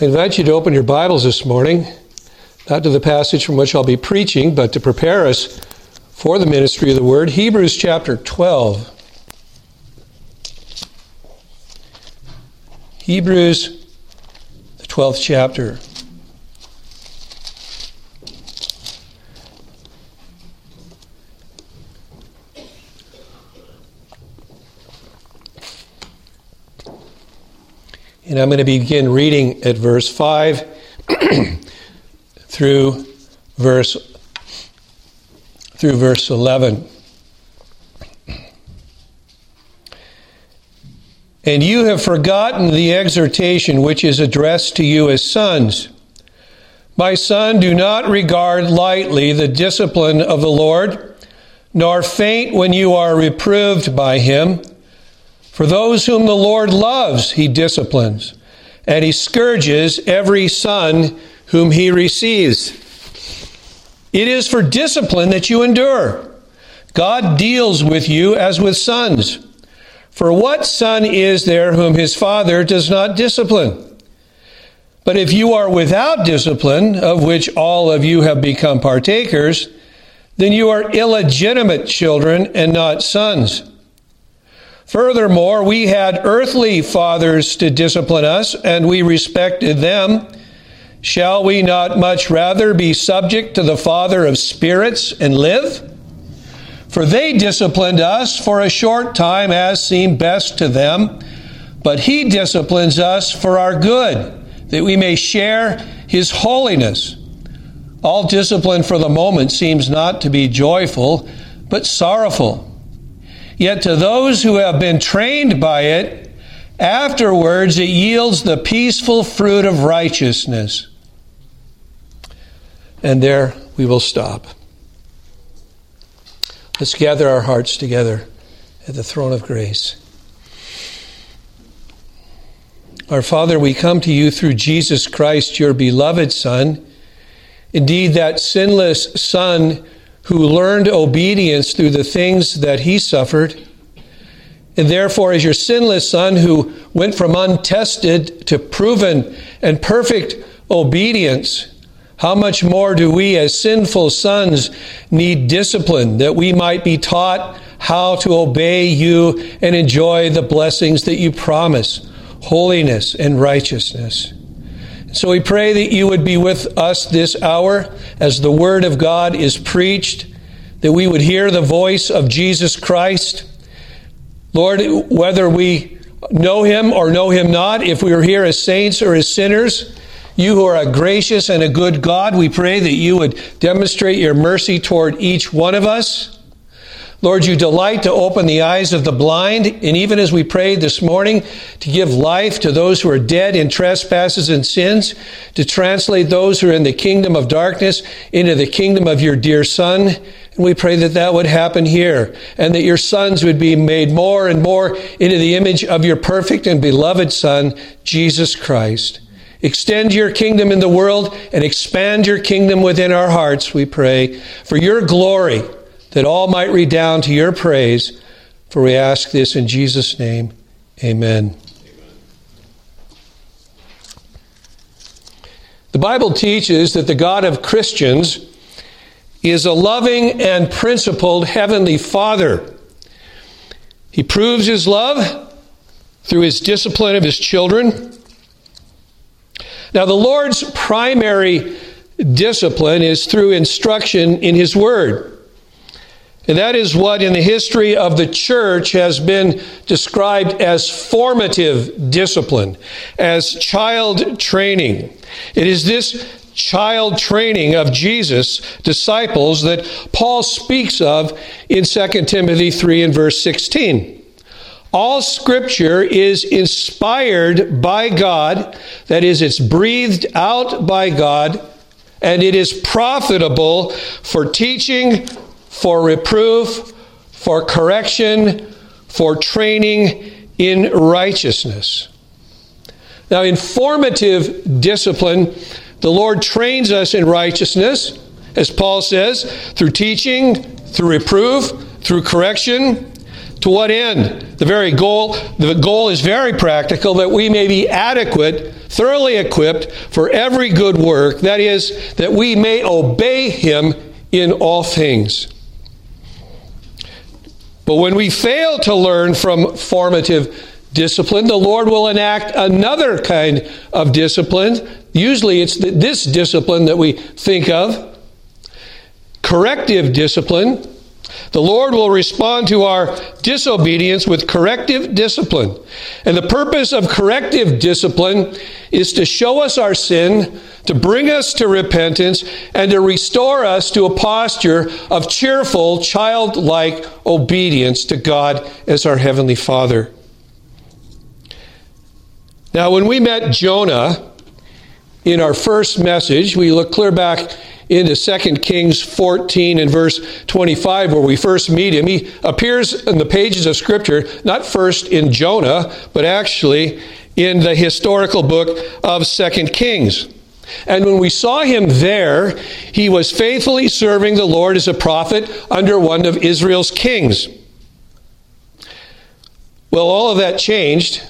I invite you to open your Bibles this morning, not to the passage from which I'll be preaching, but to prepare us for the ministry of the Word. Hebrews chapter 12. Hebrews, the 12th chapter. And I'm going to begin reading at verse 5 through verse through verse 11. And you have forgotten the exhortation which is addressed to you as sons. My son, do not regard lightly the discipline of the Lord, nor faint when you are reproved by him. For those whom the Lord loves, he disciplines, and he scourges every son whom he receives. It is for discipline that you endure. God deals with you as with sons. For what son is there whom his father does not discipline? But if you are without discipline, of which all of you have become partakers, then you are illegitimate children and not sons. Furthermore, we had earthly fathers to discipline us, and we respected them. Shall we not much rather be subject to the Father of spirits and live? For they disciplined us for a short time as seemed best to them, but He disciplines us for our good, that we may share His holiness. All discipline for the moment seems not to be joyful, but sorrowful. Yet to those who have been trained by it, afterwards it yields the peaceful fruit of righteousness. And there we will stop. Let's gather our hearts together at the throne of grace. Our Father, we come to you through Jesus Christ, your beloved Son. Indeed, that sinless Son who learned obedience through the things that he suffered. And therefore, as your sinless Son, who went from untested to proven and perfect obedience, how much more do we, as sinful sons, need discipline that we might be taught how to obey you and enjoy the blessings that you promise holiness and righteousness? So we pray that you would be with us this hour as the Word of God is preached, that we would hear the voice of Jesus Christ. Lord, whether we know Him or know Him not, if we are here as saints or as sinners, you who are a gracious and a good God, we pray that you would demonstrate your mercy toward each one of us. Lord, you delight to open the eyes of the blind, and even as we prayed this morning, to give life to those who are dead in trespasses and sins, to translate those who are in the kingdom of darkness into the kingdom of your dear Son. And we pray that that would happen here, and that your sons would be made more and more into the image of your perfect and beloved Son, Jesus Christ. Extend your kingdom in the world and expand your kingdom within our hearts, we pray, for your glory that all might redound to your praise. For we ask this in Jesus' name. Amen. The Bible teaches that the God of Christians is a loving and principled Heavenly Father. He proves His love through His discipline of His children. Now, the Lord's primary discipline is through instruction in His Word. And that is what in the history of the church has been described as formative discipline, as child training. It is this child training of Jesus' disciples that Paul speaks of in 2 Timothy 3 and verse 16. All scripture is inspired by God, that is, it's breathed out by God, and it is profitable for teaching, for reproof, for correction, for training in righteousness. Now, in formative discipline, the Lord trains us in righteousness, as Paul says, through teaching, through reproof, through correction. To what end? The very goal, the goal is very practical that we may be adequate, thoroughly equipped for every good work. That is, that we may obey him in all things. But when we fail to learn from formative discipline, the Lord will enact another kind of discipline. Usually it's this discipline that we think of corrective discipline. The Lord will respond to our disobedience with corrective discipline. And the purpose of corrective discipline is to show us our sin, to bring us to repentance, and to restore us to a posture of cheerful, childlike obedience to God as our Heavenly Father. Now, when we met Jonah in our first message, we look clear back into 2 Kings 14 and verse 25, where we first meet him. He appears in the pages of Scripture, not first in Jonah, but actually in the historical book of 2 Kings. And when we saw him there, he was faithfully serving the Lord as a prophet under one of Israel's kings. Well, all of that changed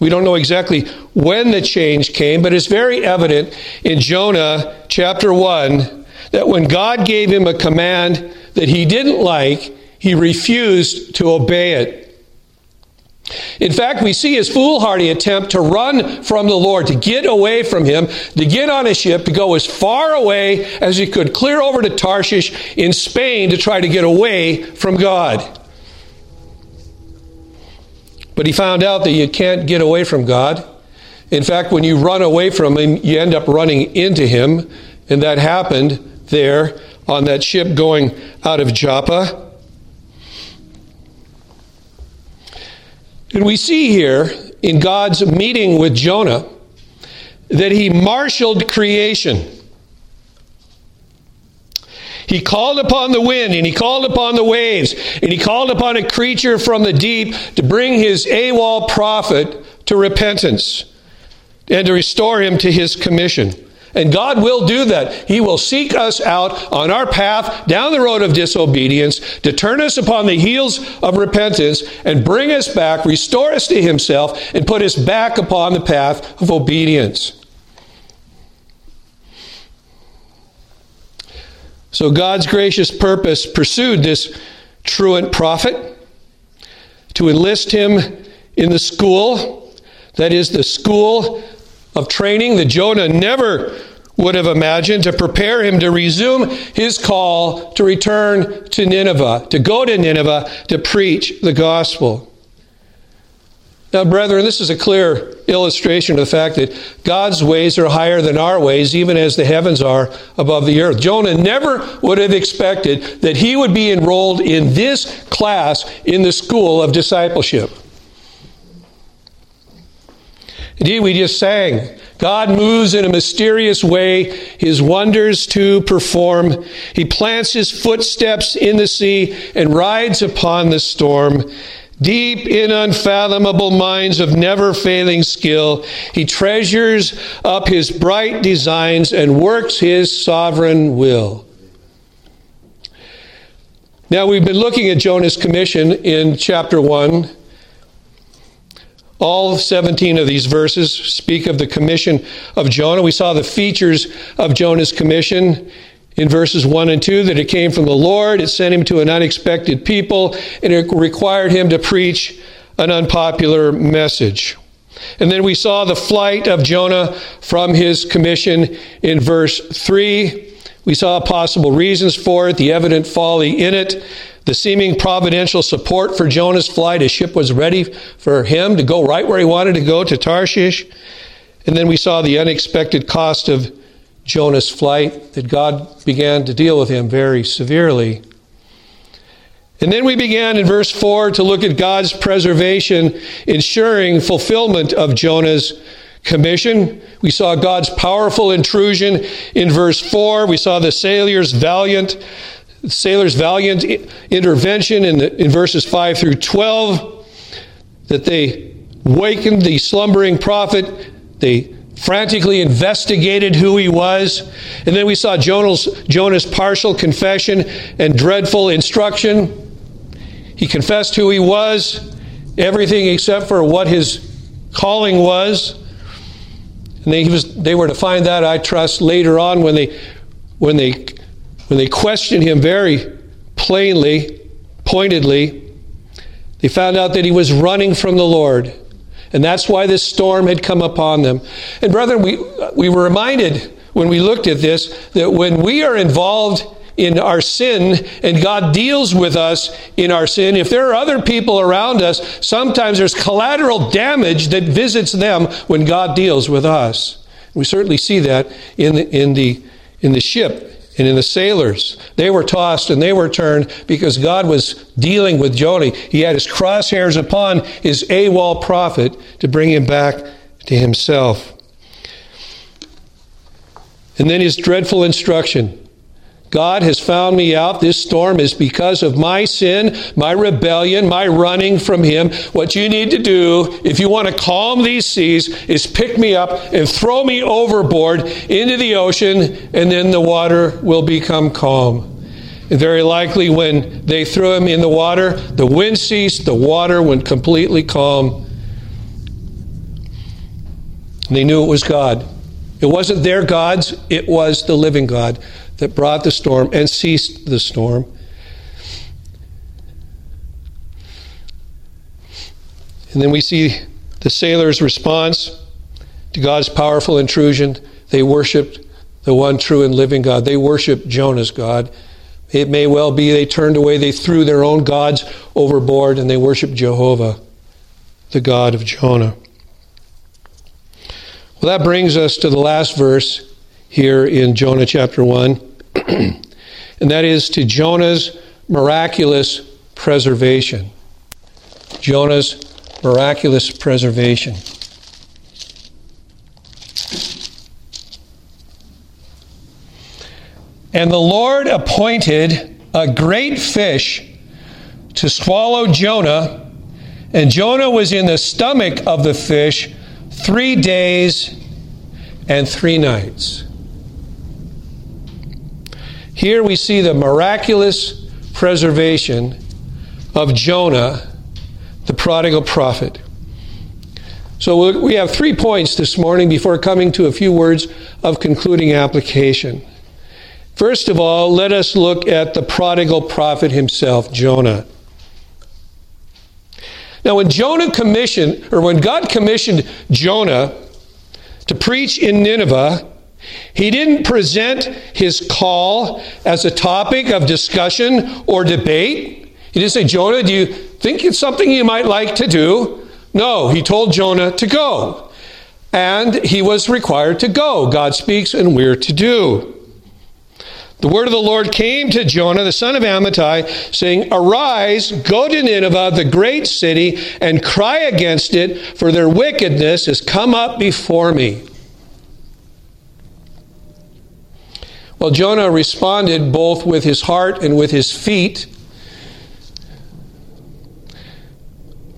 we don't know exactly when the change came, but it's very evident in Jonah chapter 1 that when God gave him a command that he didn't like, he refused to obey it. In fact, we see his foolhardy attempt to run from the Lord, to get away from him, to get on a ship, to go as far away as he could, clear over to Tarshish in Spain to try to get away from God. But he found out that you can't get away from God. In fact, when you run away from him, you end up running into him. And that happened there on that ship going out of Joppa. And we see here in God's meeting with Jonah that he marshaled creation. He called upon the wind and he called upon the waves and he called upon a creature from the deep to bring his AWOL prophet to repentance and to restore him to his commission. And God will do that. He will seek us out on our path down the road of disobedience to turn us upon the heels of repentance and bring us back, restore us to Himself, and put us back upon the path of obedience. So God's gracious purpose pursued this truant prophet to enlist him in the school, that is, the school of training that Jonah never would have imagined, to prepare him to resume his call to return to Nineveh, to go to Nineveh to preach the gospel. Now, brethren, this is a clear illustration of the fact that God's ways are higher than our ways, even as the heavens are above the earth. Jonah never would have expected that he would be enrolled in this class in the school of discipleship. Indeed, we just sang, God moves in a mysterious way, his wonders to perform. He plants his footsteps in the sea and rides upon the storm. Deep in unfathomable minds of never failing skill, he treasures up his bright designs and works his sovereign will. Now, we've been looking at Jonah's commission in chapter 1. All 17 of these verses speak of the commission of Jonah. We saw the features of Jonah's commission in verses 1 and 2 that it came from the Lord, it sent him to an unexpected people, and it required him to preach an unpopular message. And then we saw the flight of Jonah from his commission in verse 3. We saw possible reasons for it, the evident folly in it, the seeming providential support for Jonah's flight. His ship was ready for him to go right where he wanted to go, to Tarshish. And then we saw the unexpected cost of Jonah's flight, that God began to deal with him very severely. And then we began in verse 4 to look at God's preservation, ensuring fulfillment of Jonah's commission. We saw God's powerful intrusion in verse 4. We saw the sailor's valiant sailor's valiant intervention in, the, in verses 5 through 12 that they wakened the slumbering prophet. They frantically investigated who he was. And then we saw Jonah's, Jonah's partial confession and dreadful instruction. He confessed who he was, everything except for what his calling was. And they, was, they were to find that, I trust, later on when they, when they, when they questioned him very plainly, pointedly. They found out that he was running from the Lord. And that's why this storm had come upon them. And brethren, we, we were reminded when we looked at this that when we are involved in our sin and God deals with us in our sin, if there are other people around us, sometimes there's collateral damage that visits them when God deals with us. We certainly see that in the, in the, in the ship and in the sailors. They were tossed and they were turned because God was dealing with Jonah. He had his crosshairs upon his AWOL prophet to bring him back to himself. And then his dreadful instruction God has found me out. This storm is because of my sin, my rebellion, my running from Him. What you need to do, if you want to calm these seas, is pick me up and throw me overboard into the ocean, and then the water will become calm. And very likely, when they threw him in the water, the wind ceased, the water went completely calm. They knew it was God. It wasn't their gods, it was the living God that brought the storm and ceased the storm. And then we see the sailors' response to God's powerful intrusion. They worshiped the one true and living God. They worshiped Jonah's God. It may well be they turned away, they threw their own gods overboard, and they worshiped Jehovah, the God of Jonah. Well, that brings us to the last verse here in Jonah chapter 1. and that is to Jonah's miraculous preservation. Jonah's miraculous preservation. And the Lord appointed a great fish to swallow Jonah, and Jonah was in the stomach of the fish three days and three nights. Here we see the miraculous preservation of Jonah, the prodigal prophet. So we have three points this morning before coming to a few words of concluding application. First of all, let us look at the prodigal prophet himself, Jonah. Now, when Jonah commissioned, or when God commissioned Jonah to preach in Nineveh, he didn't present his call as a topic of discussion or debate. He didn't say, Jonah, do you think it's something you might like to do? No, he told Jonah to go. And he was required to go. God speaks, and we're to do. The word of the Lord came to Jonah, the son of Amittai, saying, Arise, go to Nineveh, the great city, and cry against it, for their wickedness has come up before me. Well, Jonah responded both with his heart and with his feet.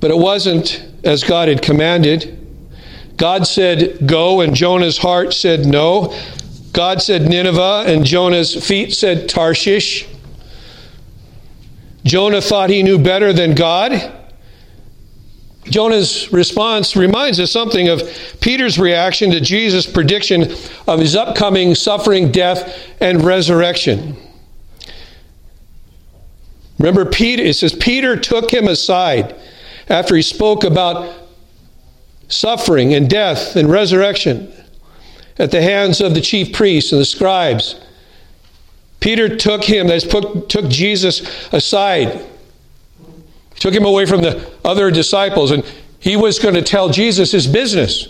But it wasn't as God had commanded. God said, Go, and Jonah's heart said, No. God said, Nineveh, and Jonah's feet said, Tarshish. Jonah thought he knew better than God. Jonah's response reminds us something of Peter's reaction to Jesus' prediction of his upcoming suffering, death, and resurrection. Remember, Peter, it says, Peter took him aside after he spoke about suffering and death and resurrection at the hands of the chief priests and the scribes. Peter took him, that is, took Jesus aside took him away from the other disciples, and he was going to tell Jesus his business.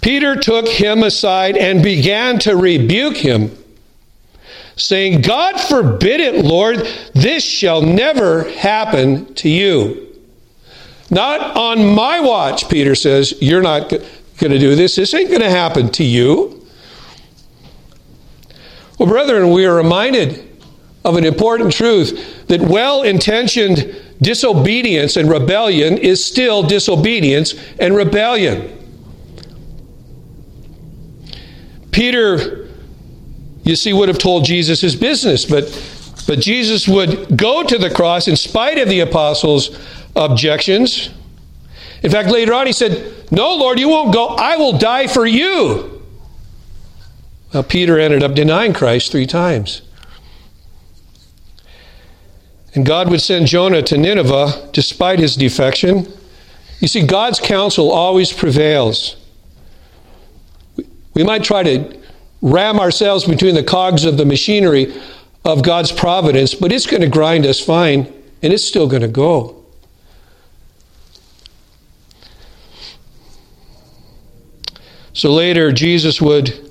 Peter took him aside and began to rebuke him, saying, God forbid it, Lord, this shall never happen to you. Not on my watch, Peter says, you're not going to do this. This ain't going to happen to you. Well, brethren, we are reminded of an important truth that well intentioned disobedience and rebellion is still disobedience and rebellion. Peter you see, would have told Jesus his business. But, but Jesus would go to the cross in spite of the apostles' objections. In fact, later on, he said, No, Lord, you won't go. I will die for you. Well, Peter ended up denying Christ three times. And God would send Jonah to Nineveh despite his defection. You see, God's counsel always prevails. We might try to ram ourselves between the cogs of the machinery of God's providence, but it's going to grind us fine, and it's still going to go. So later, Jesus would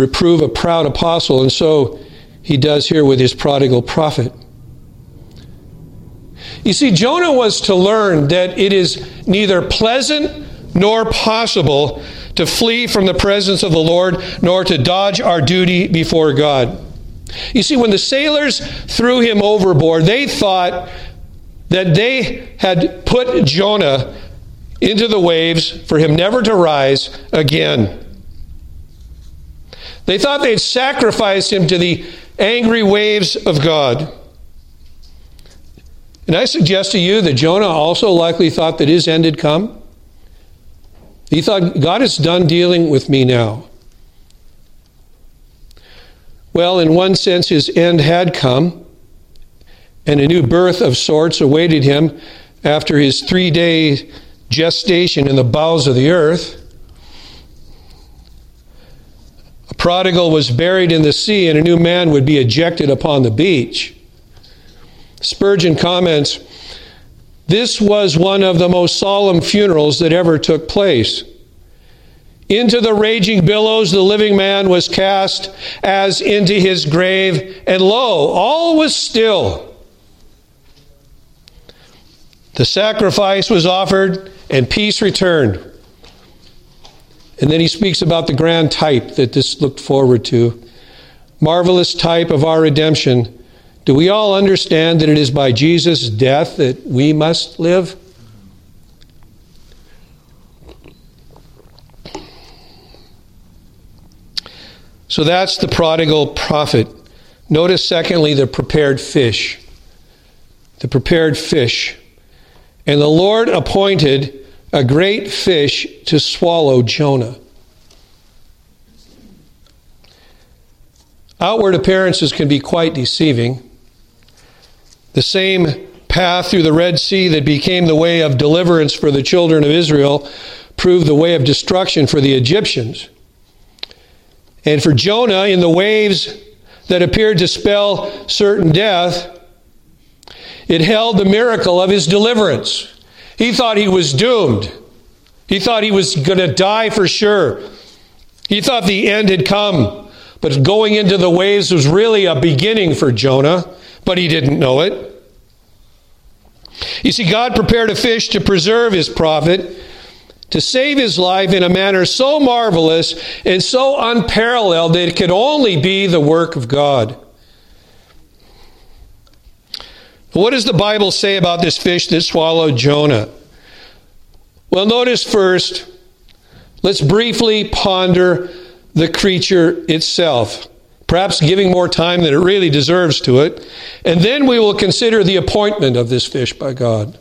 reprove a proud apostle, and so he does here with his prodigal prophet. You see, Jonah was to learn that it is neither pleasant nor possible to flee from the presence of the Lord, nor to dodge our duty before God. You see, when the sailors threw him overboard, they thought that they had put Jonah into the waves for him never to rise again. They thought they'd sacrificed him to the angry waves of God. And I suggest to you that Jonah also likely thought that his end had come. He thought, God is done dealing with me now. Well, in one sense, his end had come, and a new birth of sorts awaited him after his three day gestation in the bowels of the earth. A prodigal was buried in the sea, and a new man would be ejected upon the beach. Spurgeon comments this was one of the most solemn funerals that ever took place. Into the raging billows the living man was cast as into his grave, and lo, all was still. The sacrifice was offered, and peace returned. And then he speaks about the grand type that this looked forward to. Marvelous type of our redemption do we all understand that it is by Jesus' death that we must live? So that's the prodigal prophet. Notice, secondly, the prepared fish. The prepared fish. And the Lord appointed a great fish to swallow Jonah. Outward appearances can be quite deceiving. The same path through the Red Sea that became the way of deliverance for the children of Israel proved the way of destruction for the Egyptians. And for Jonah, in the waves that appeared to spell certain death, it held the miracle of his deliverance. He thought he was doomed. He thought he was going to die for sure. He thought the end had come. But going into the waves was really a beginning for Jonah but he didn't know it. You see, God prepared a fish to preserve his prophet, to save his life in a manner so marvelous and so unparalleled that it could only be the work of God. What does the Bible say about this fish that swallowed Jonah? Well, notice first, let's briefly ponder the creature itself perhaps giving more time than it really deserves to it. And then we will consider the appointment of this fish by God.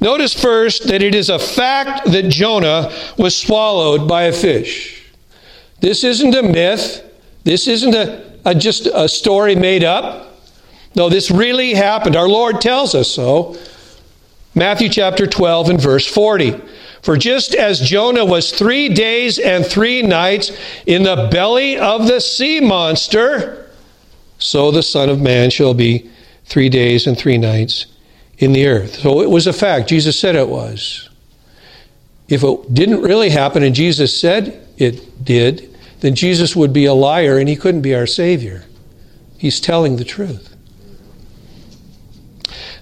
Notice first that it is a fact that Jonah was swallowed by a fish. This isn't a myth. This isn't a, a just a story made up. No, this really happened. Our Lord tells us so. Matthew chapter 12 and verse 40. For just as Jonah was three days and three nights in the belly of the sea monster, so the Son of Man shall be three days and three nights in the earth. So it was a fact. Jesus said it was. If it didn't really happen and Jesus said it did, then Jesus would be a liar and he couldn't be our Savior. He's telling the truth.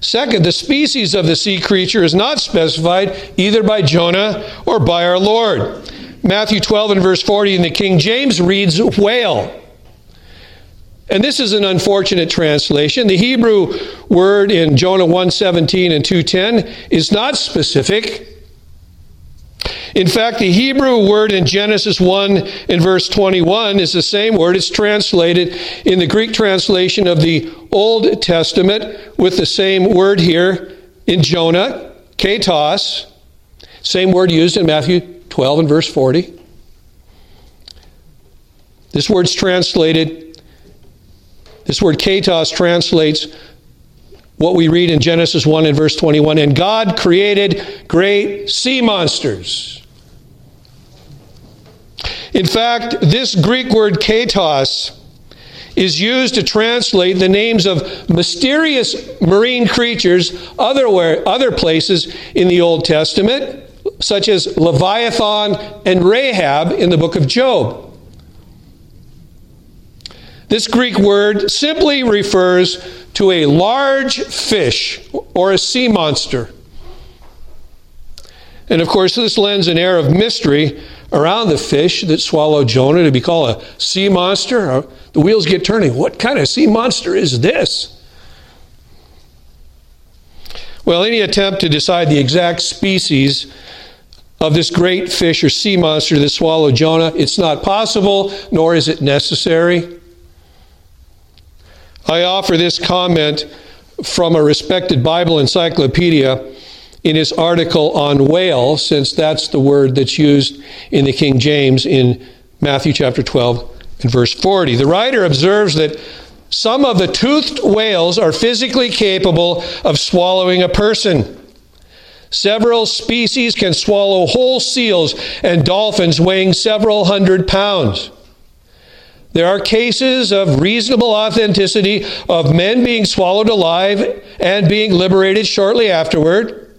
Second, the species of the sea creature is not specified either by Jonah or by our Lord. Matthew 12 and verse 40 in the King James reads whale. And this is an unfortunate translation. The Hebrew word in Jonah 1:17 and 2:10 is not specific. In fact, the Hebrew word in Genesis 1 in verse 21 is the same word. It's translated in the Greek translation of the Old Testament with the same word here in Jonah, ketos, same word used in Matthew 12 and verse 40. This word's translated, this word ketos translates what we read in Genesis 1 and verse 21 and God created great sea monsters. In fact, this Greek word ketos is used to translate the names of mysterious marine creatures other, other places in the Old Testament, such as Leviathan and Rahab in the book of Job. This Greek word simply refers to a large fish or a sea monster. And of course, this lends an air of mystery around the fish that swallowed Jonah to be called a sea monster. Uh, the wheels get turning. What kind of sea monster is this? Well, any attempt to decide the exact species of this great fish or sea monster that swallowed Jonah, it's not possible, nor is it necessary. I offer this comment from a respected Bible encyclopedia in his article on whale, since that's the word that's used in the King James in Matthew chapter 12 and verse 40. The writer observes that some of the toothed whales are physically capable of swallowing a person. Several species can swallow whole seals and dolphins weighing several hundred pounds. There are cases of reasonable authenticity of men being swallowed alive and being liberated shortly afterward.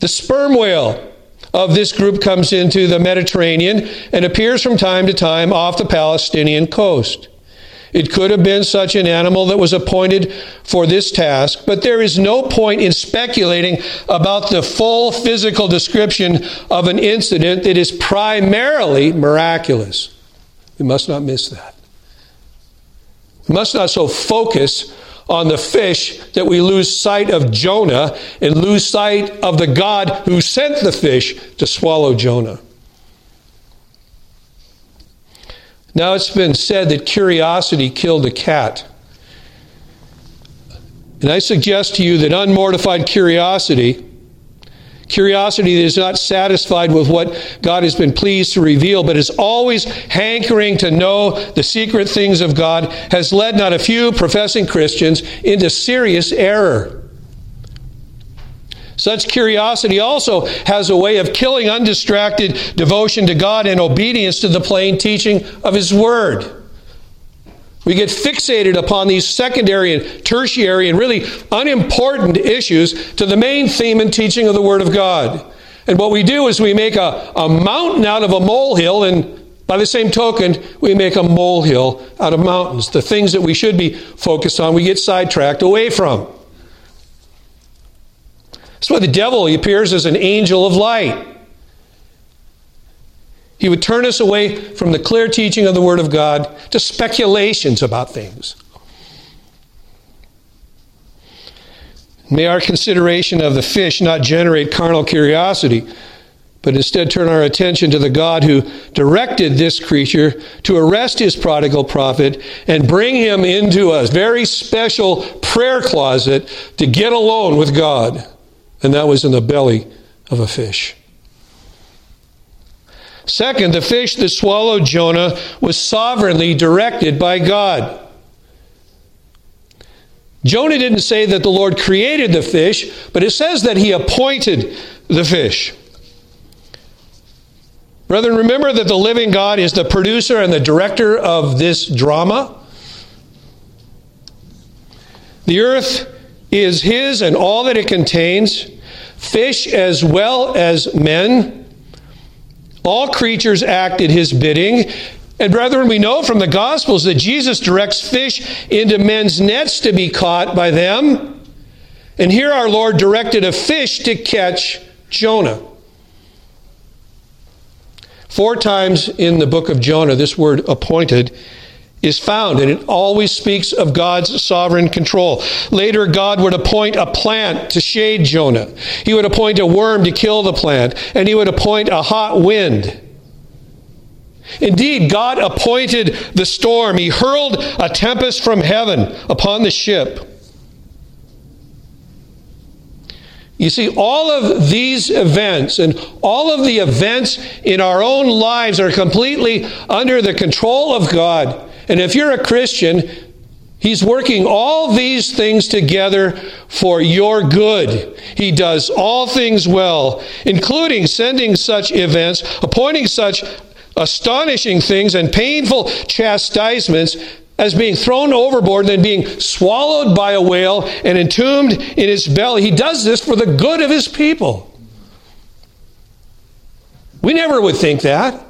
The sperm whale of this group comes into the Mediterranean and appears from time to time off the Palestinian coast. It could have been such an animal that was appointed for this task, but there is no point in speculating about the full physical description of an incident that is primarily miraculous. We must not miss that. We must not so focus on the fish that we lose sight of Jonah and lose sight of the God who sent the fish to swallow Jonah. Now it's been said that curiosity killed a cat. And I suggest to you that unmortified curiosity Curiosity that is not satisfied with what God has been pleased to reveal, but is always hankering to know the secret things of God, has led not a few professing Christians into serious error. Such curiosity also has a way of killing undistracted devotion to God and obedience to the plain teaching of His Word. We get fixated upon these secondary and tertiary and really unimportant issues to the main theme and teaching of the Word of God. And what we do is we make a, a mountain out of a molehill, and by the same token, we make a molehill out of mountains. The things that we should be focused on, we get sidetracked away from. That's why the devil appears as an angel of light. He would turn us away from the clear teaching of the Word of God to speculations about things. May our consideration of the fish not generate carnal curiosity, but instead turn our attention to the God who directed this creature to arrest his prodigal prophet and bring him into a very special prayer closet to get alone with God. And that was in the belly of a fish. Second, the fish that swallowed Jonah was sovereignly directed by God. Jonah didn't say that the Lord created the fish, but it says that he appointed the fish. Brethren, remember that the living God is the producer and the director of this drama. The earth is his and all that it contains, fish as well as men. All creatures act at his bidding. And brethren, we know from the Gospels that Jesus directs fish into men's nets to be caught by them. And here our Lord directed a fish to catch Jonah. Four times in the book of Jonah, this word appointed is found, and it always speaks of God's sovereign control. Later, God would appoint a plant to shade Jonah. He would appoint a worm to kill the plant, and he would appoint a hot wind. Indeed, God appointed the storm. He hurled a tempest from heaven upon the ship. You see, all of these events and all of the events in our own lives are completely under the control of God. And if you're a Christian, He's working all these things together for your good. He does all things well, including sending such events, appointing such astonishing things and painful chastisements as being thrown overboard and then being swallowed by a whale and entombed in its belly. He does this for the good of his people. We never would think that.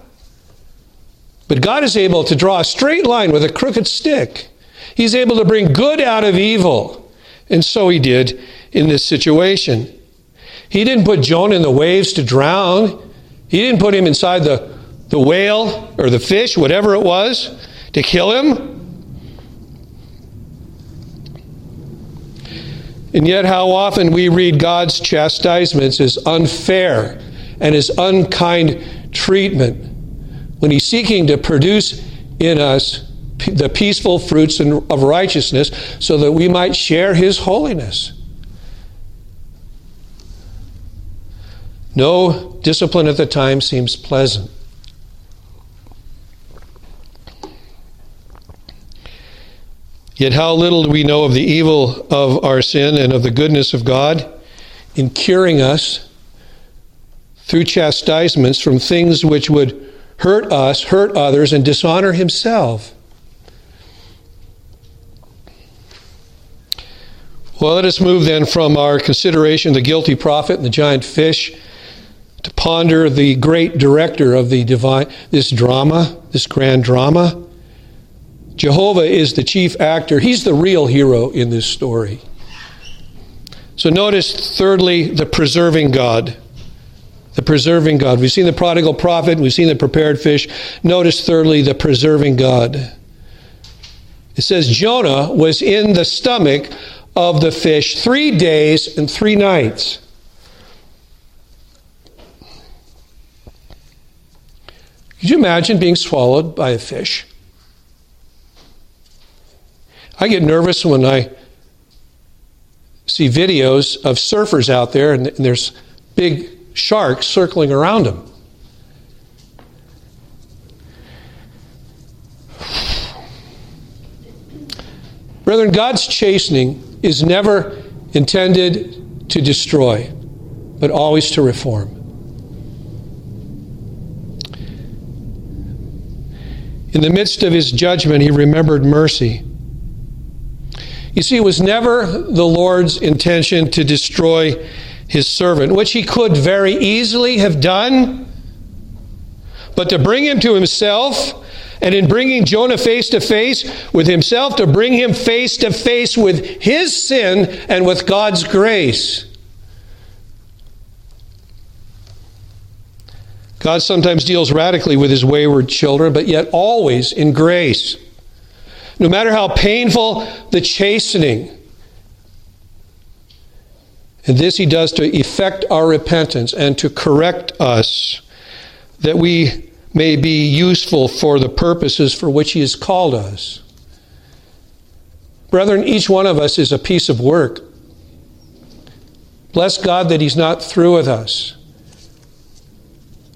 But God is able to draw a straight line with a crooked stick. He's able to bring good out of evil. And so he did in this situation. He didn't put Jonah in the waves to drown. He didn't put him inside the, the whale or the fish, whatever it was, to kill him. And yet, how often we read God's chastisements as unfair and as unkind treatment when He's seeking to produce in us the peaceful fruits of righteousness so that we might share His holiness. No discipline at the time seems pleasant. Yet, how little do we know of the evil of our sin and of the goodness of God in curing us through chastisements from things which would hurt us, hurt others, and dishonor Himself. Well, let us move then from our consideration of the guilty prophet and the giant fish to ponder the great director of the divine this drama, this grand drama. Jehovah is the chief actor. He's the real hero in this story. So notice, thirdly, the preserving God. The preserving God. We've seen the prodigal prophet, we've seen the prepared fish. Notice, thirdly, the preserving God. It says Jonah was in the stomach of the fish three days and three nights. Could you imagine being swallowed by a fish? I get nervous when I see videos of surfers out there and, there's big sharks circling around him. Brethren, God's chastening is never intended to destroy, but always to reform. In the midst of his judgment, he remembered mercy. You see, it was never the Lord's intention to destroy his servant, which he could very easily have done, but to bring him to himself, and in bringing Jonah face to face with himself, to bring him face to face with his sin and with God's grace. God sometimes deals radically with his wayward children, but yet always in grace. No matter how painful the chastening, and this he does to effect our repentance and to correct us, that we may be useful for the purposes for which he has called us. Brethren, each one of us is a piece of work. Bless God that he's not through with us.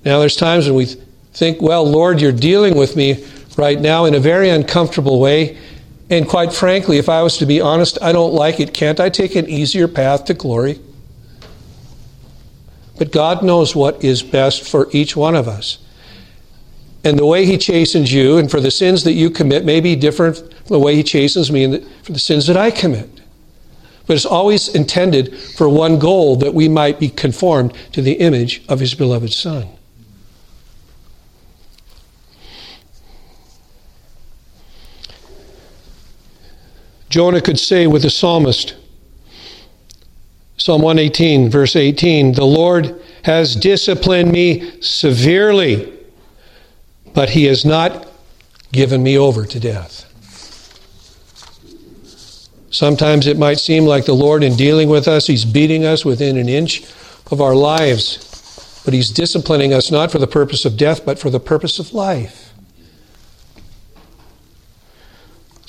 Now, there's times when we think, well, Lord, you're dealing with me right now in a very uncomfortable way. And quite frankly, if I was to be honest, I don't like it. Can't I take an easier path to glory? But God knows what is best for each one of us. And the way He chastens you and for the sins that you commit may be different from the way He chastens me and for the sins that I commit. But it's always intended for one goal that we might be conformed to the image of His beloved Son. Jonah could say with the psalmist, Psalm 118, verse 18 The Lord has disciplined me severely, but he has not given me over to death. Sometimes it might seem like the Lord, in dealing with us, He's beating us within an inch of our lives. But He's disciplining us not for the purpose of death, but for the purpose of life.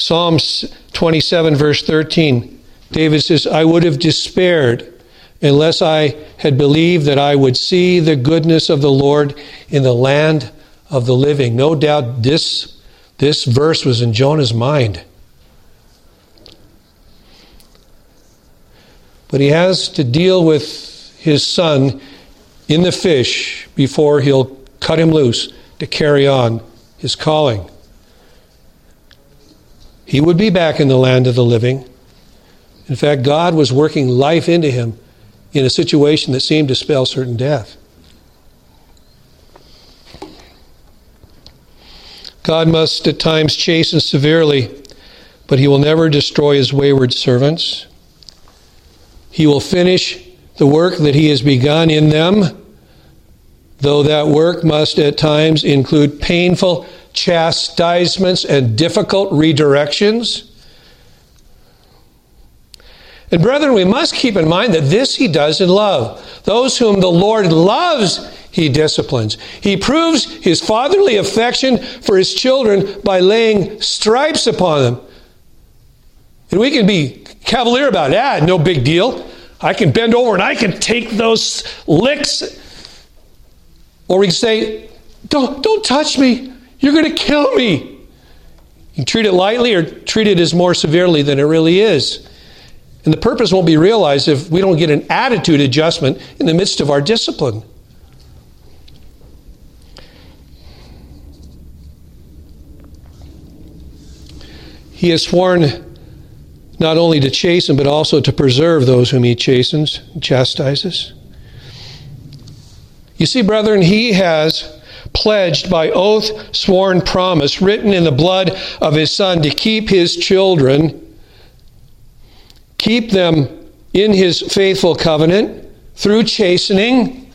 Psalms 27, verse 13, David says, I would have despaired unless I had believed that I would see the goodness of the Lord in the land of the living. No doubt this, this verse was in Jonah's mind. But he has to deal with his son in the fish before he'll cut him loose to carry on his calling. He would be back in the land of the living. In fact, God was working life into him in a situation that seemed to spell certain death. God must at times chasten severely, but he will never destroy his wayward servants. He will finish the work that he has begun in them, though that work must at times include painful chastisements and difficult redirections. And brethren, we must keep in mind that this he does in love. Those whom the Lord loves, he disciplines. He proves his fatherly affection for his children by laying stripes upon them. And we can be cavalier about it. Ah, no big deal. I can bend over and I can take those licks. Or we can say, don't, don't touch me. You're going to kill me. You treat it lightly or treat it as more severely than it really is. And the purpose won't be realized if we don't get an attitude adjustment in the midst of our discipline. He has sworn not only to chasten, but also to preserve those whom he chastens chastises. You see, brethren, he has pledged by oath, sworn promise, written in the blood of his Son, to keep his children keep them in his faithful covenant through chastening.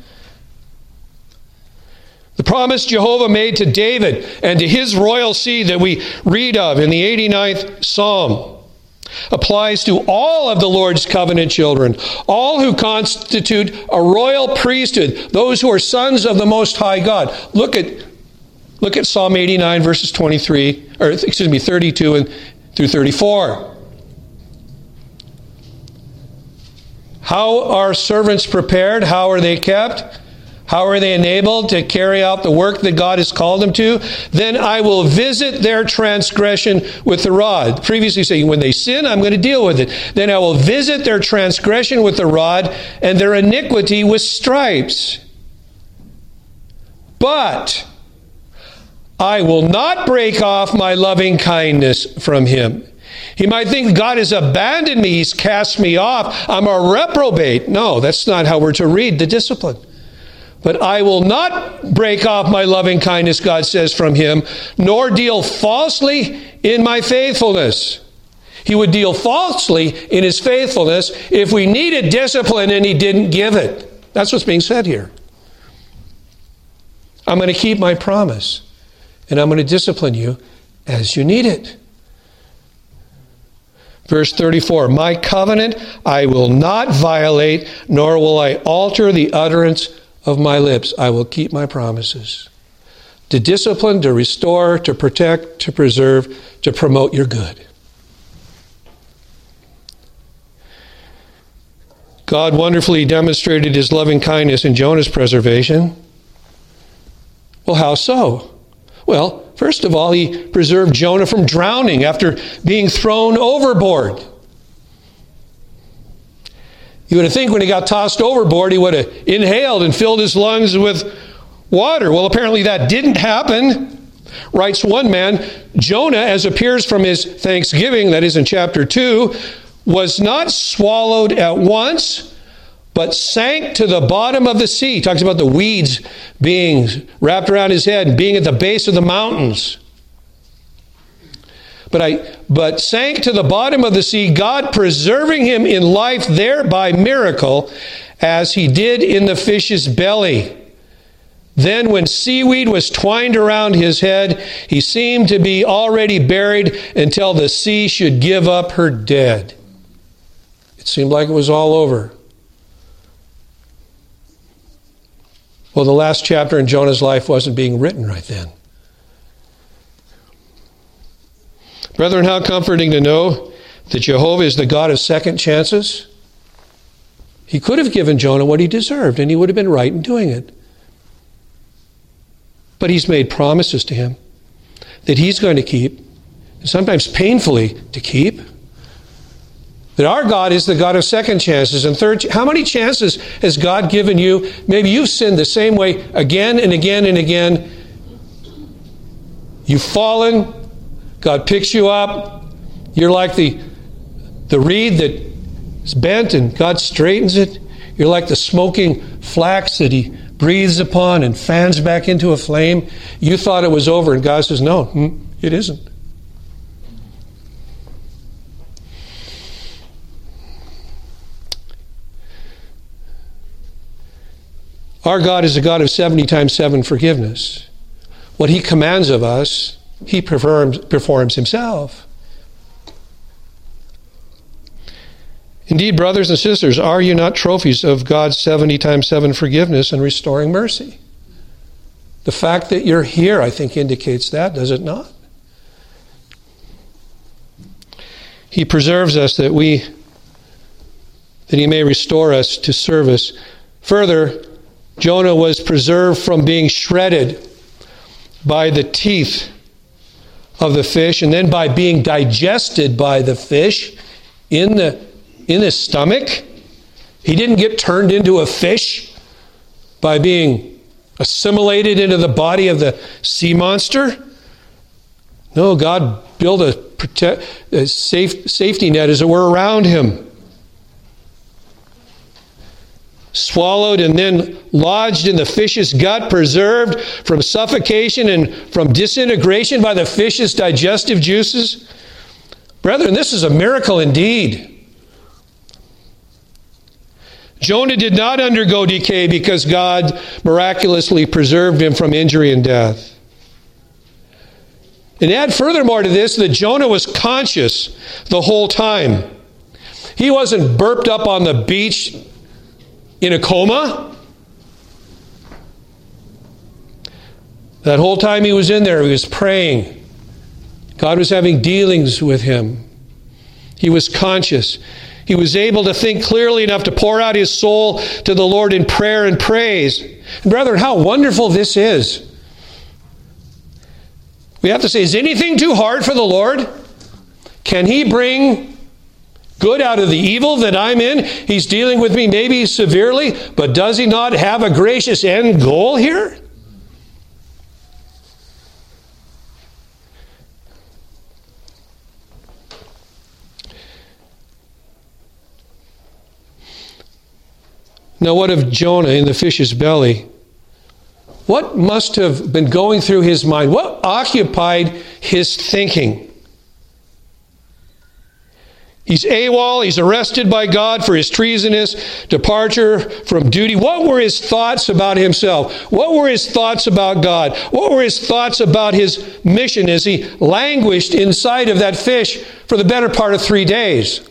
The promise Jehovah made to David and to his royal seed that we read of in the 89th Psalm applies to all of the Lord's covenant children, all who constitute a royal priesthood, those who are sons of the Most High God. Look at, look at Psalm 89, verses 23, or excuse me, 32 and through 34. How are servants prepared? How are they kept? How are they enabled to carry out the work that God has called them to? Then I will visit their transgression with the rod. Previously saying, when they sin, I'm going to deal with it. Then I will visit their transgression with the rod and their iniquity with stripes. But I will not break off my loving kindness from him. He might think God has abandoned me, He's cast me off, I'm a reprobate. No, that's not how we're to read the discipline. But I will not break off my loving kindness, God says from him, nor deal falsely in my faithfulness. He would deal falsely in his faithfulness if we needed discipline and he didn't give it. That's what's being said here. I'm going to keep my promise and I'm going to discipline you as you need it. Verse 34 My covenant I will not violate, nor will I alter the utterance of my lips. I will keep my promises. To discipline, to restore, to protect, to preserve, to promote your good. God wonderfully demonstrated his loving kindness in Jonah's preservation. Well, how so? Well, first of all, he preserved Jonah from drowning after being thrown overboard. You would think when he got tossed overboard, he would have inhaled and filled his lungs with water. Well, apparently that didn't happen. Writes one man Jonah, as appears from his thanksgiving, that is in chapter 2, was not swallowed at once but sank to the bottom of the sea. He talks about the weeds being wrapped around his head and being at the base of the mountains. But I but sank to the bottom of the sea, God preserving him in life there by miracle, as he did in the fish's belly. Then, when seaweed was twined around his head, he seemed to be already buried until the sea should give up her dead. It seemed like it was all over. Well, the last chapter in Jonah's life wasn't being written right then. Brethren, how comforting to know that Jehovah is the God of second chances. He could have given Jonah what he deserved, and he would have been right in doing it. But he's made promises to him that he's going to keep, and sometimes painfully to keep. That our God is the God of second chances and third. How many chances has God given you? Maybe you've sinned the same way again and again and again. You've fallen. God picks you up. You're like the, the reed that is bent and God straightens it. You're like the smoking flax that He breathes upon and fans back into a flame. You thought it was over, and God says, No, hmm, it isn't. Our God is a God of 70 times 7 forgiveness. What He commands of us, He performs, performs Himself. Indeed, brothers and sisters, are you not trophies of God's 70 times 7 forgiveness and restoring mercy? The fact that you're here, I think, indicates that, does it not? He preserves us that we that he may restore us to service. Further, Jonah was preserved from being shredded by the teeth of the fish and then by being digested by the fish in the in his stomach. He didn't get turned into a fish by being assimilated into the body of the sea monster. No, God built a, protect, a safe, safety net, as it were, around him. Swallowed and then lodged in the fish's gut, preserved from suffocation and from disintegration by the fish's digestive juices. Brethren, this is a miracle indeed. Jonah did not undergo decay because God miraculously preserved him from injury and death. And add furthermore to this that Jonah was conscious the whole time. He wasn't burped up on the beach in a coma. That whole time he was in there, he was praying. God was having dealings with him. He was conscious. He was able to think clearly enough to pour out his soul to the Lord in prayer and praise. And brethren, how wonderful this is. We have to say, is anything too hard for the Lord? Can he bring good out of the evil that I'm in? He's dealing with me maybe severely, but does he not have a gracious end goal here? Now, what of Jonah in the fish's belly? What must have been going through his mind? What occupied his thinking? He's AWOL, he's arrested by God for his treasonous departure from duty. What were his thoughts about himself? What were his thoughts about God? What were his thoughts about his mission as he languished inside of that fish for the better part of three days?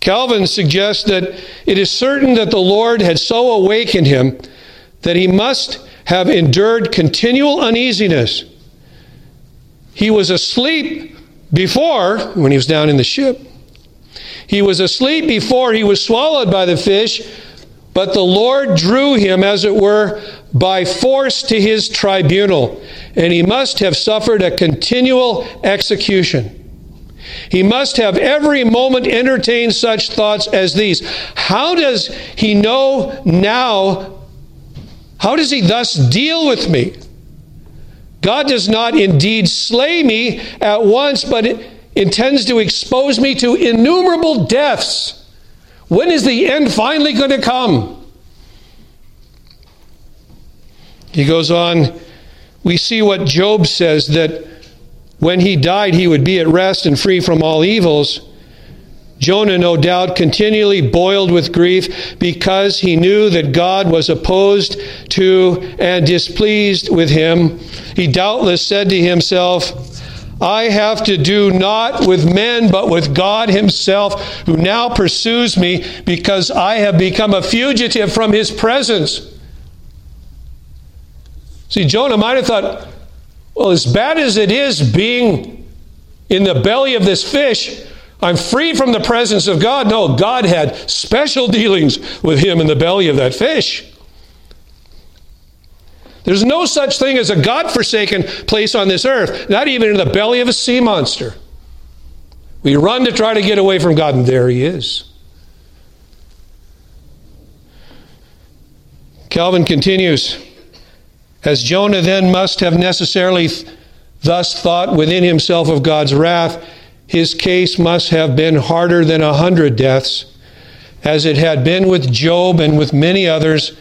Calvin suggests that it is certain that the Lord had so awakened him that he must have endured continual uneasiness. He was asleep before, when he was down in the ship. He was asleep before he was swallowed by the fish, but the Lord drew him, as it were, by force to his tribunal, and he must have suffered a continual execution. He must have every moment entertained such thoughts as these. How does he know now? How does he thus deal with me? God does not indeed slay me at once, but intends to expose me to innumerable deaths. When is the end finally going to come? He goes on, we see what Job says that when he died, he would be at rest and free from all evils. Jonah, no doubt, continually boiled with grief because he knew that God was opposed to and displeased with him. He doubtless said to himself, I have to do not with men, but with God Himself, who now pursues me because I have become a fugitive from His presence. See, Jonah might have thought, well, as bad as it is being in the belly of this fish, I'm free from the presence of God. No, God had special dealings with him in the belly of that fish. There's no such thing as a God forsaken place on this earth, not even in the belly of a sea monster. We run to try to get away from God, and there he is. Calvin continues As Jonah then must have necessarily thus thought within himself of God's wrath, his case must have been harder than a hundred deaths, as it had been with Job and with many others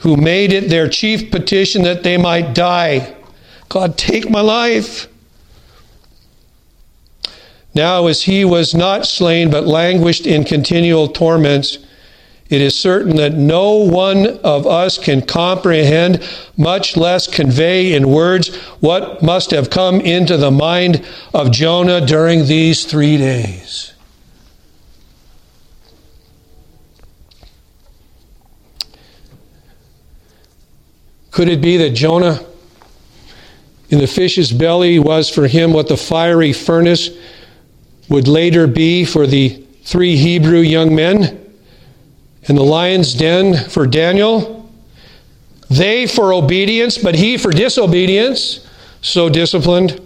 who made it their chief petition that they might die. God, take my life. Now, as he was not slain but languished in continual torments, it is certain that no one of us can comprehend, much less convey in words, what must have come into the mind of Jonah during these three days. Could it be that Jonah in the fish's belly was for him what the fiery furnace would later be for the three Hebrew young men? And the lion's den for Daniel? They for obedience, but he for disobedience, so disciplined.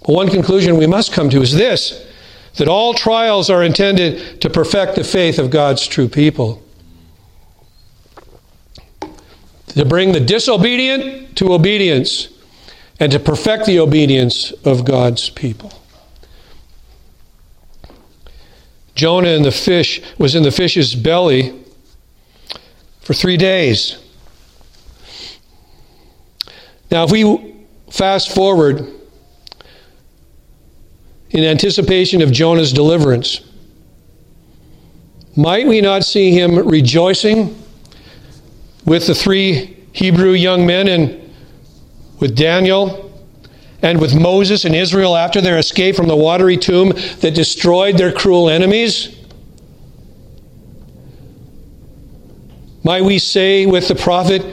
But one conclusion we must come to is this that all trials are intended to perfect the faith of God's true people to bring the disobedient to obedience and to perfect the obedience of God's people. Jonah in the fish was in the fish's belly for 3 days. Now if we fast forward in anticipation of Jonah's deliverance, might we not see him rejoicing with the three Hebrew young men and with Daniel and with Moses and Israel after their escape from the watery tomb that destroyed their cruel enemies? Might we say with the prophet,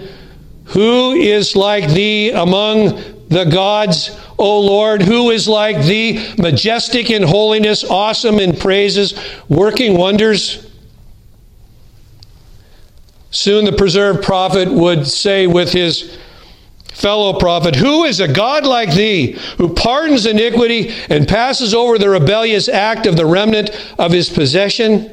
Who is like thee among the gods, O Lord? Who is like thee, majestic in holiness, awesome in praises, working wonders? Soon the preserved prophet would say with his fellow prophet, Who is a God like thee, who pardons iniquity and passes over the rebellious act of the remnant of his possession?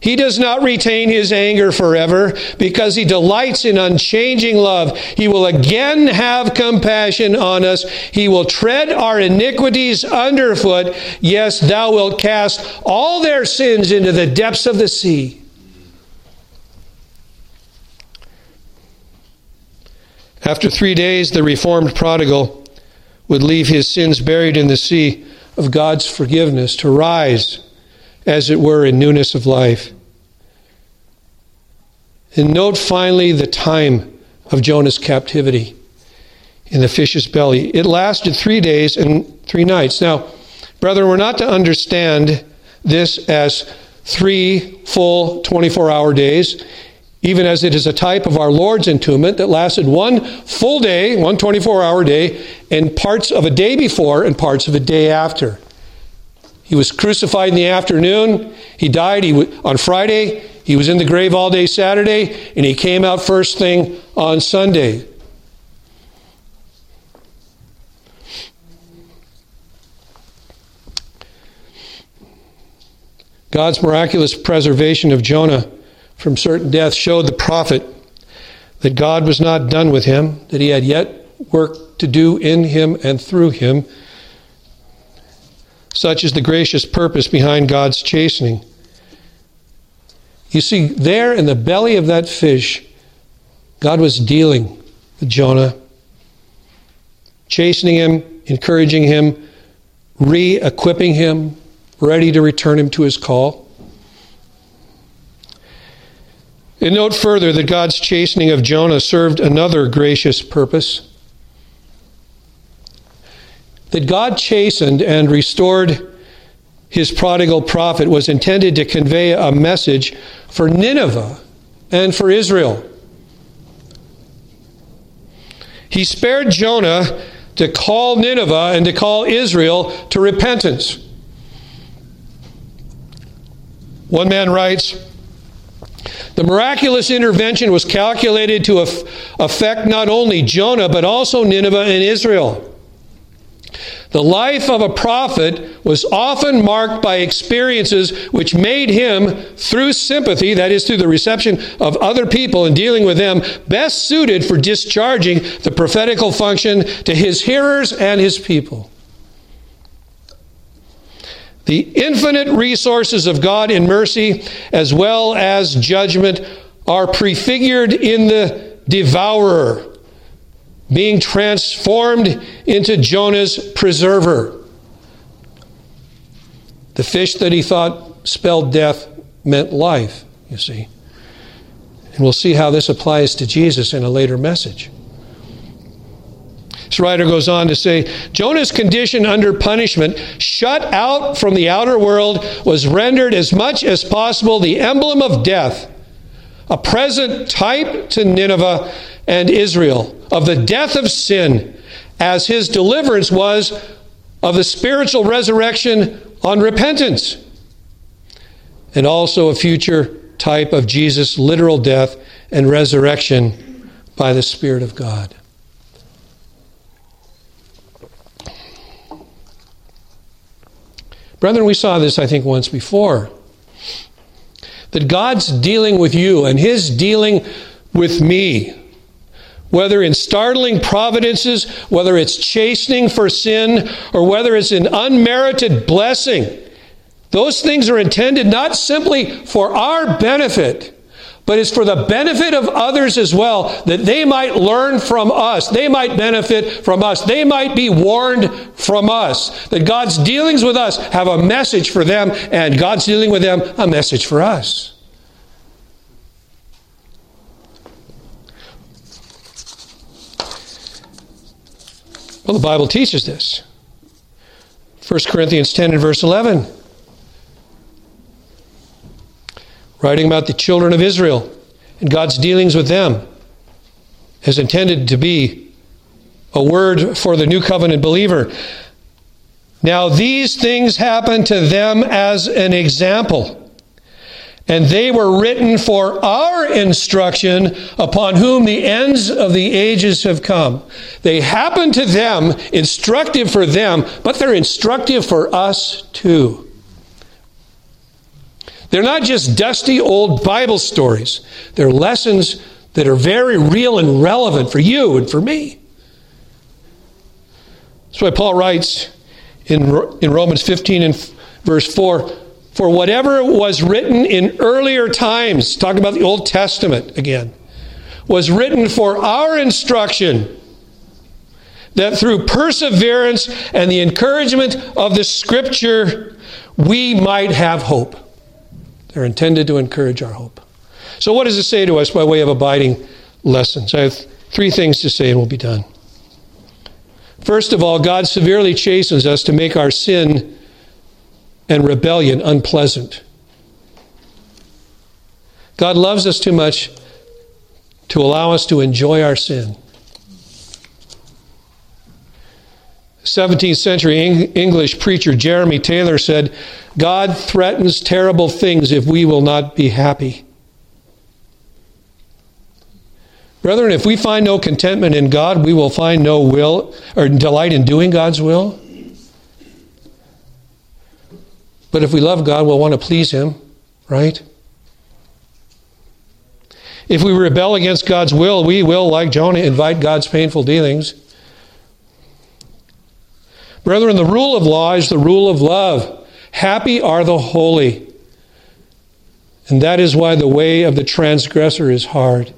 He does not retain his anger forever because he delights in unchanging love. He will again have compassion on us. He will tread our iniquities underfoot. Yes, thou wilt cast all their sins into the depths of the sea. After three days, the reformed prodigal would leave his sins buried in the sea of God's forgiveness to rise, as it were, in newness of life. And note finally the time of Jonah's captivity in the fish's belly. It lasted three days and three nights. Now, brethren, we're not to understand this as three full 24 hour days even as it is a type of our Lord's entombment that lasted one full day, one 24 hour day, and parts of a day before and parts of a day after. He was crucified in the afternoon. He died he w- on Friday. He was in the grave all day Saturday, and he came out first thing on Sunday. God's miraculous preservation of Jonah from certain death showed the prophet that God was not done with him, that he had yet work to do in him and through him. Such is the gracious purpose behind God's chastening. You see, there in the belly of that fish, God was dealing with Jonah, chastening him, encouraging him, re equipping him, ready to return him to his call. And note further that God's chastening of Jonah served another gracious purpose. That God chastened and restored his prodigal prophet was intended to convey a message for Nineveh and for Israel. He spared Jonah to call Nineveh and to call Israel to repentance. One man writes, the miraculous intervention was calculated to affect not only Jonah, but also Nineveh and Israel. The life of a prophet was often marked by experiences which made him, through sympathy, that is, through the reception of other people and dealing with them, best suited for discharging the prophetical function to his hearers and his people. The infinite resources of God in mercy as well as judgment are prefigured in the devourer being transformed into Jonah's preserver. The fish that he thought spelled death meant life, you see. And we'll see how this applies to Jesus in a later message. This writer goes on to say Jonah's condition under punishment, shut out from the outer world, was rendered as much as possible the emblem of death, a present type to Nineveh and Israel of the death of sin, as his deliverance was of the spiritual resurrection on repentance, and also a future type of Jesus' literal death and resurrection by the Spirit of God. Brethren, we saw this, I think, once before. That God's dealing with you and His dealing with me whether in startling providences, whether it's chastening for sin, or whether it's an unmerited blessing. Those things are intended not simply for our benefit, but it's for the benefit of others as well, that they might learn from us. They might benefit from us. They might be warned from us. That God's dealings with us have a message for them, and God's dealing with them a message for us. Well, the Bible teaches this. 1 Corinthians 10 and verse 11. Writing about the children of Israel and God's dealings with them is intended to be a word for the new covenant believer. Now, these things happen to them as an example and they were written for our instruction upon whom the ends of the ages have come. They happen to them, instructive for them, but they're instructive for us too. They're not just dusty old Bible stories, they're lessons that are very real and relevant for you and for me. That's why Paul writes in, in Romans 15 and verse 4 for whatever was written in earlier times, talking about the Old Testament again, was written for our instruction, that through perseverance and the encouragement of the Scripture, we might have hope. They're intended to encourage our hope. So, what does it say to us by way of abiding lessons? I have three things to say and we'll be done. First of all, God severely chastens us to make our sin and rebellion unpleasant. God loves us too much to allow us to enjoy our sin. 17th century English preacher Jeremy Taylor said, God threatens terrible things if we will not be happy. Brethren, if we find no contentment in God, we will find no will or delight in doing God's will. But if we love God, we'll want to please Him, right? If we rebel against God's will, we will, like Jonah, invite God's painful dealings. Brethren, the rule of law is the rule of love. Happy are the holy. And that is why the way of the transgressor is hard.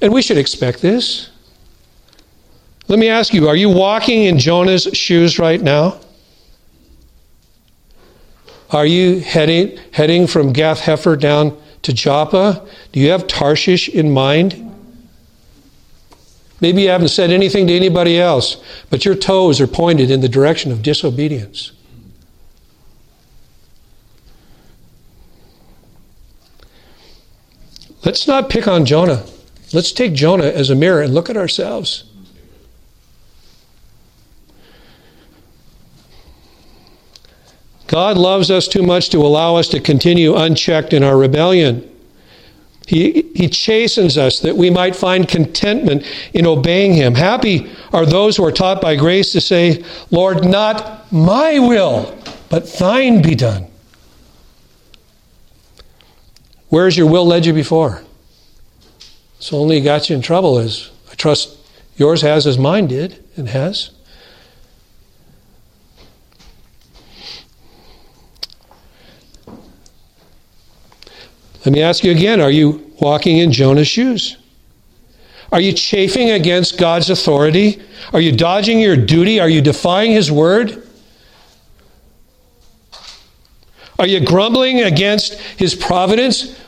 And we should expect this. Let me ask you are you walking in Jonah's shoes right now? Are you heading, heading from Gath Hepher down to Joppa? Do you have Tarshish in mind? Maybe you haven't said anything to anybody else, but your toes are pointed in the direction of disobedience. Let's not pick on Jonah. Let's take Jonah as a mirror and look at ourselves. God loves us too much to allow us to continue unchecked in our rebellion. He, he chastens us that we might find contentment in obeying Him. Happy are those who are taught by grace to say, Lord, not my will, but thine be done. Where has your will led you before? It's only got you in trouble as I trust yours has as mine did and has. Let me ask you again are you walking in Jonah's shoes? Are you chafing against God's authority? Are you dodging your duty? Are you defying His word? Are you grumbling against His providence?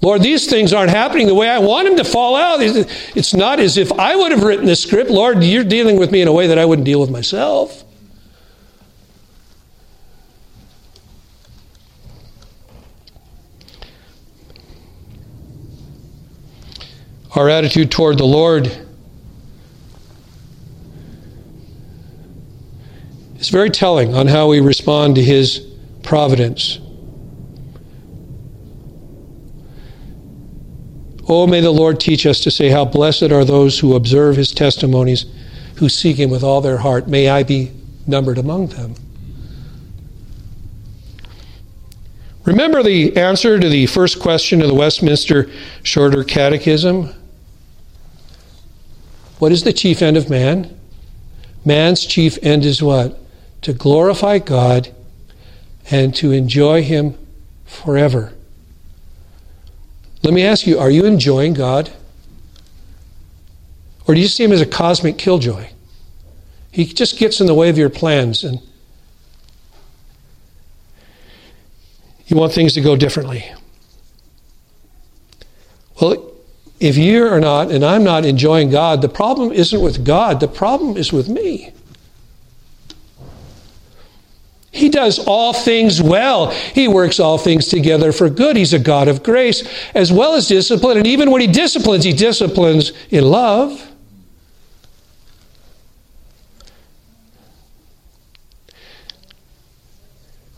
Lord, these things aren't happening the way I want them to fall out. It's not as if I would have written this script. Lord, you're dealing with me in a way that I wouldn't deal with myself. Our attitude toward the Lord is very telling on how we respond to His providence. Oh, may the Lord teach us to say, How blessed are those who observe His testimonies, who seek Him with all their heart. May I be numbered among them. Remember the answer to the first question of the Westminster Shorter Catechism? What is the chief end of man? Man's chief end is what? To glorify God and to enjoy Him forever. Let me ask you are you enjoying God? Or do you see Him as a cosmic killjoy? He just gets in the way of your plans and you want things to go differently. Well, if you are not, and I'm not enjoying God, the problem isn't with God, the problem is with me. He does all things well. He works all things together for good. He's a God of grace as well as discipline. And even when He disciplines, He disciplines in love.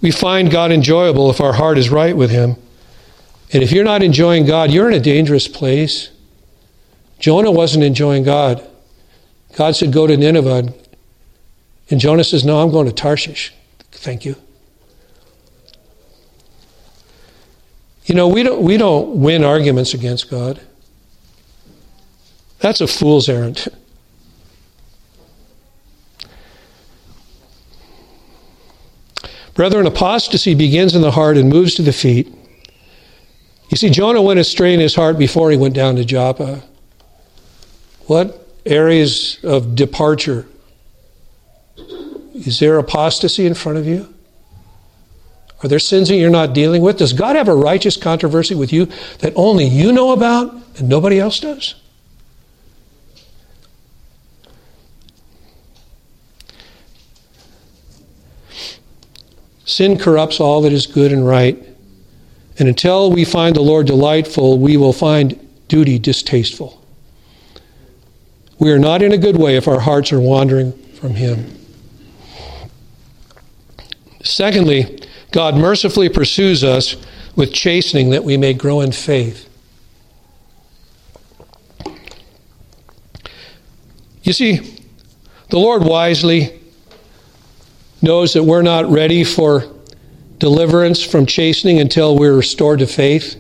We find God enjoyable if our heart is right with Him. And if you're not enjoying God, you're in a dangerous place. Jonah wasn't enjoying God. God said, Go to Nineveh. And Jonah says, No, I'm going to Tarshish. Thank you. You know, we don't, we don't win arguments against God. That's a fool's errand. Brethren, apostasy begins in the heart and moves to the feet. You see, Jonah went astray in his heart before he went down to Joppa. What areas of departure? Is there apostasy in front of you? Are there sins that you're not dealing with? Does God have a righteous controversy with you that only you know about and nobody else does? Sin corrupts all that is good and right. And until we find the Lord delightful, we will find duty distasteful. We are not in a good way if our hearts are wandering from Him. Secondly, God mercifully pursues us with chastening that we may grow in faith. You see, the Lord wisely knows that we're not ready for deliverance from chastening until we're restored to faith.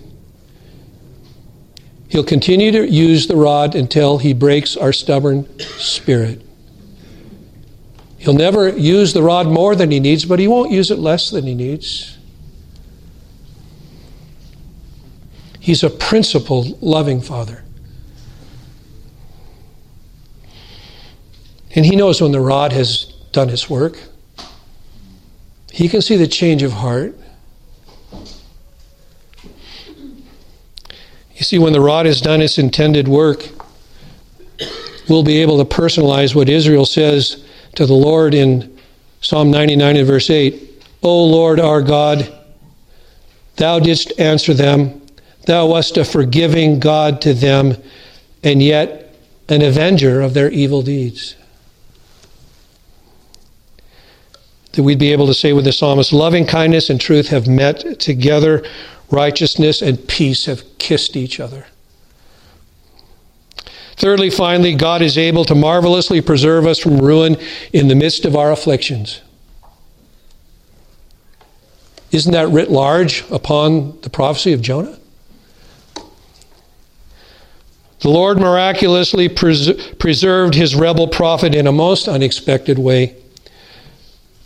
He'll continue to use the rod until he breaks our stubborn spirit. He'll never use the rod more than he needs, but he won't use it less than he needs. He's a principled, loving Father. And he knows when the rod has done its work. He can see the change of heart. You see, when the rod has done its intended work, we'll be able to personalize what Israel says to the Lord in Psalm 99 and verse 8 O Lord our God, thou didst answer them, thou wast a forgiving God to them, and yet an avenger of their evil deeds. That we'd be able to say with the psalmist, loving kindness and truth have met together righteousness and peace have kissed each other. Thirdly, finally, God is able to marvelously preserve us from ruin in the midst of our afflictions. Isn't that writ large upon the prophecy of Jonah? The Lord miraculously pres- preserved his rebel prophet in a most unexpected way.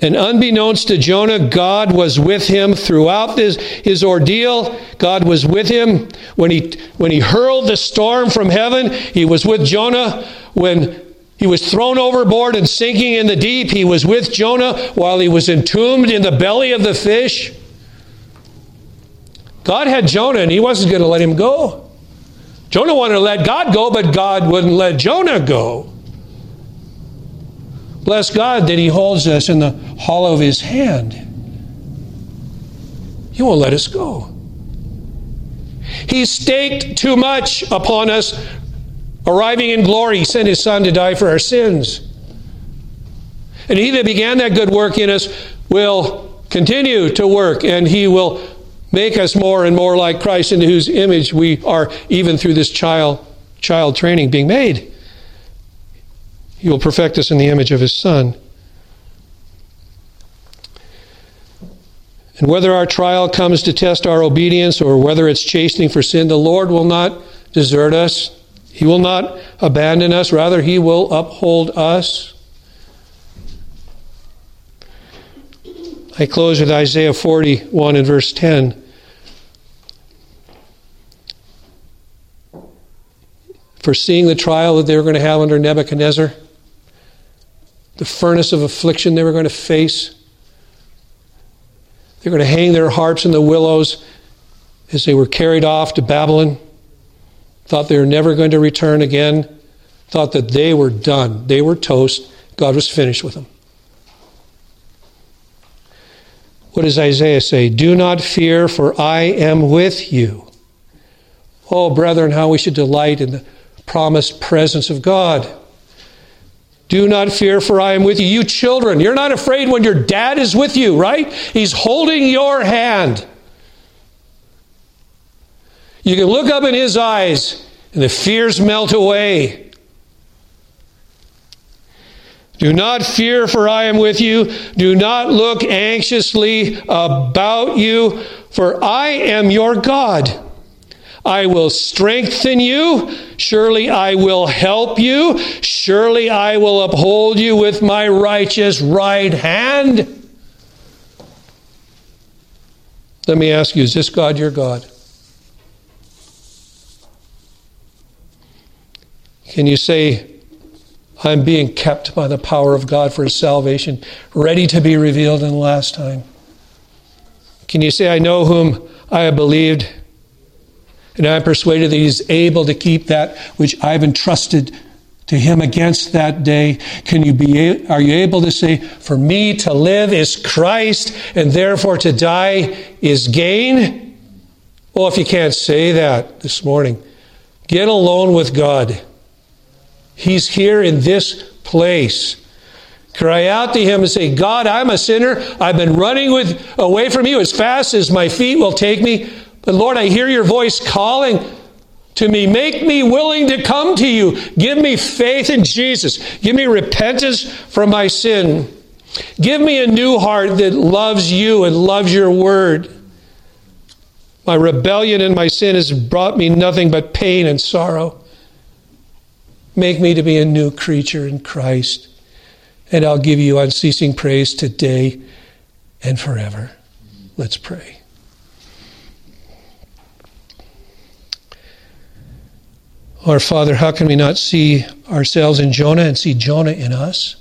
And unbeknownst to Jonah, God was with him throughout this, his ordeal. God was with him when he, when he hurled the storm from heaven. He was with Jonah when he was thrown overboard and sinking in the deep. He was with Jonah while he was entombed in the belly of the fish. God had Jonah and he wasn't going to let him go. Jonah wanted to let God go, but God wouldn't let Jonah go. Bless God that He holds us in the hollow of His hand. He won't let us go. He staked too much upon us. Arriving in glory, He sent His Son to die for our sins. And He that began that good work in us will continue to work, and He will make us more and more like Christ, into whose image we are, even through this child, child training, being made. He will perfect us in the image of His Son. And whether our trial comes to test our obedience or whether it's chastening for sin, the Lord will not desert us. He will not abandon us. Rather, He will uphold us. I close with Isaiah 41 and verse 10. Foreseeing the trial that they were going to have under Nebuchadnezzar, the furnace of affliction they were going to face. They're going to hang their harps in the willows as they were carried off to Babylon. Thought they were never going to return again. Thought that they were done. They were toast. God was finished with them. What does Isaiah say? Do not fear, for I am with you. Oh, brethren, how we should delight in the promised presence of God. Do not fear, for I am with you. You children, you're not afraid when your dad is with you, right? He's holding your hand. You can look up in his eyes and the fears melt away. Do not fear, for I am with you. Do not look anxiously about you, for I am your God. I will strengthen you. Surely I will help you. Surely I will uphold you with my righteous right hand. Let me ask you is this God your God? Can you say, I'm being kept by the power of God for his salvation, ready to be revealed in the last time? Can you say, I know whom I have believed? And I'm persuaded that he's able to keep that which I've entrusted to him against that day. Can you be, are you able to say, for me to live is Christ and therefore to die is gain? Well, if you can't say that this morning, get alone with God. He's here in this place. Cry out to him and say, God, I'm a sinner. I've been running with, away from you as fast as my feet will take me. But Lord, I hear your voice calling to me. Make me willing to come to you. Give me faith in Jesus. Give me repentance from my sin. Give me a new heart that loves you and loves your word. My rebellion and my sin has brought me nothing but pain and sorrow. Make me to be a new creature in Christ, and I'll give you unceasing praise today and forever. Let's pray. Our Father, how can we not see ourselves in Jonah and see Jonah in us?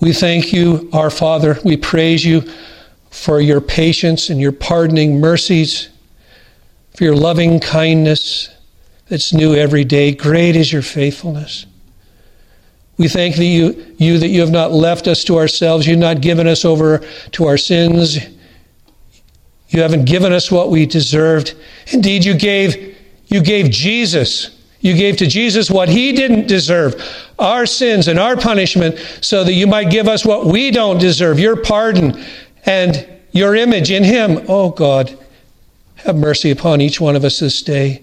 We thank you, our Father. We praise you for your patience and your pardoning mercies, for your loving kindness that's new every day. Great is your faithfulness. We thank you, you that you have not left us to ourselves. You've not given us over to our sins. You haven't given us what we deserved. Indeed, you gave, you gave Jesus. You gave to Jesus what he didn't deserve, our sins and our punishment, so that you might give us what we don't deserve, your pardon and your image in him. Oh God, have mercy upon each one of us this day.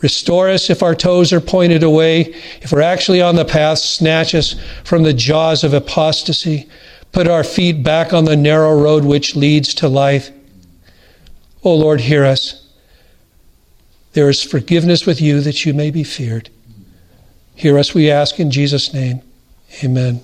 Restore us if our toes are pointed away. If we're actually on the path, snatch us from the jaws of apostasy. Put our feet back on the narrow road which leads to life. O oh Lord, hear us. There is forgiveness with you that you may be feared. Hear us, we ask in Jesus' name. Amen.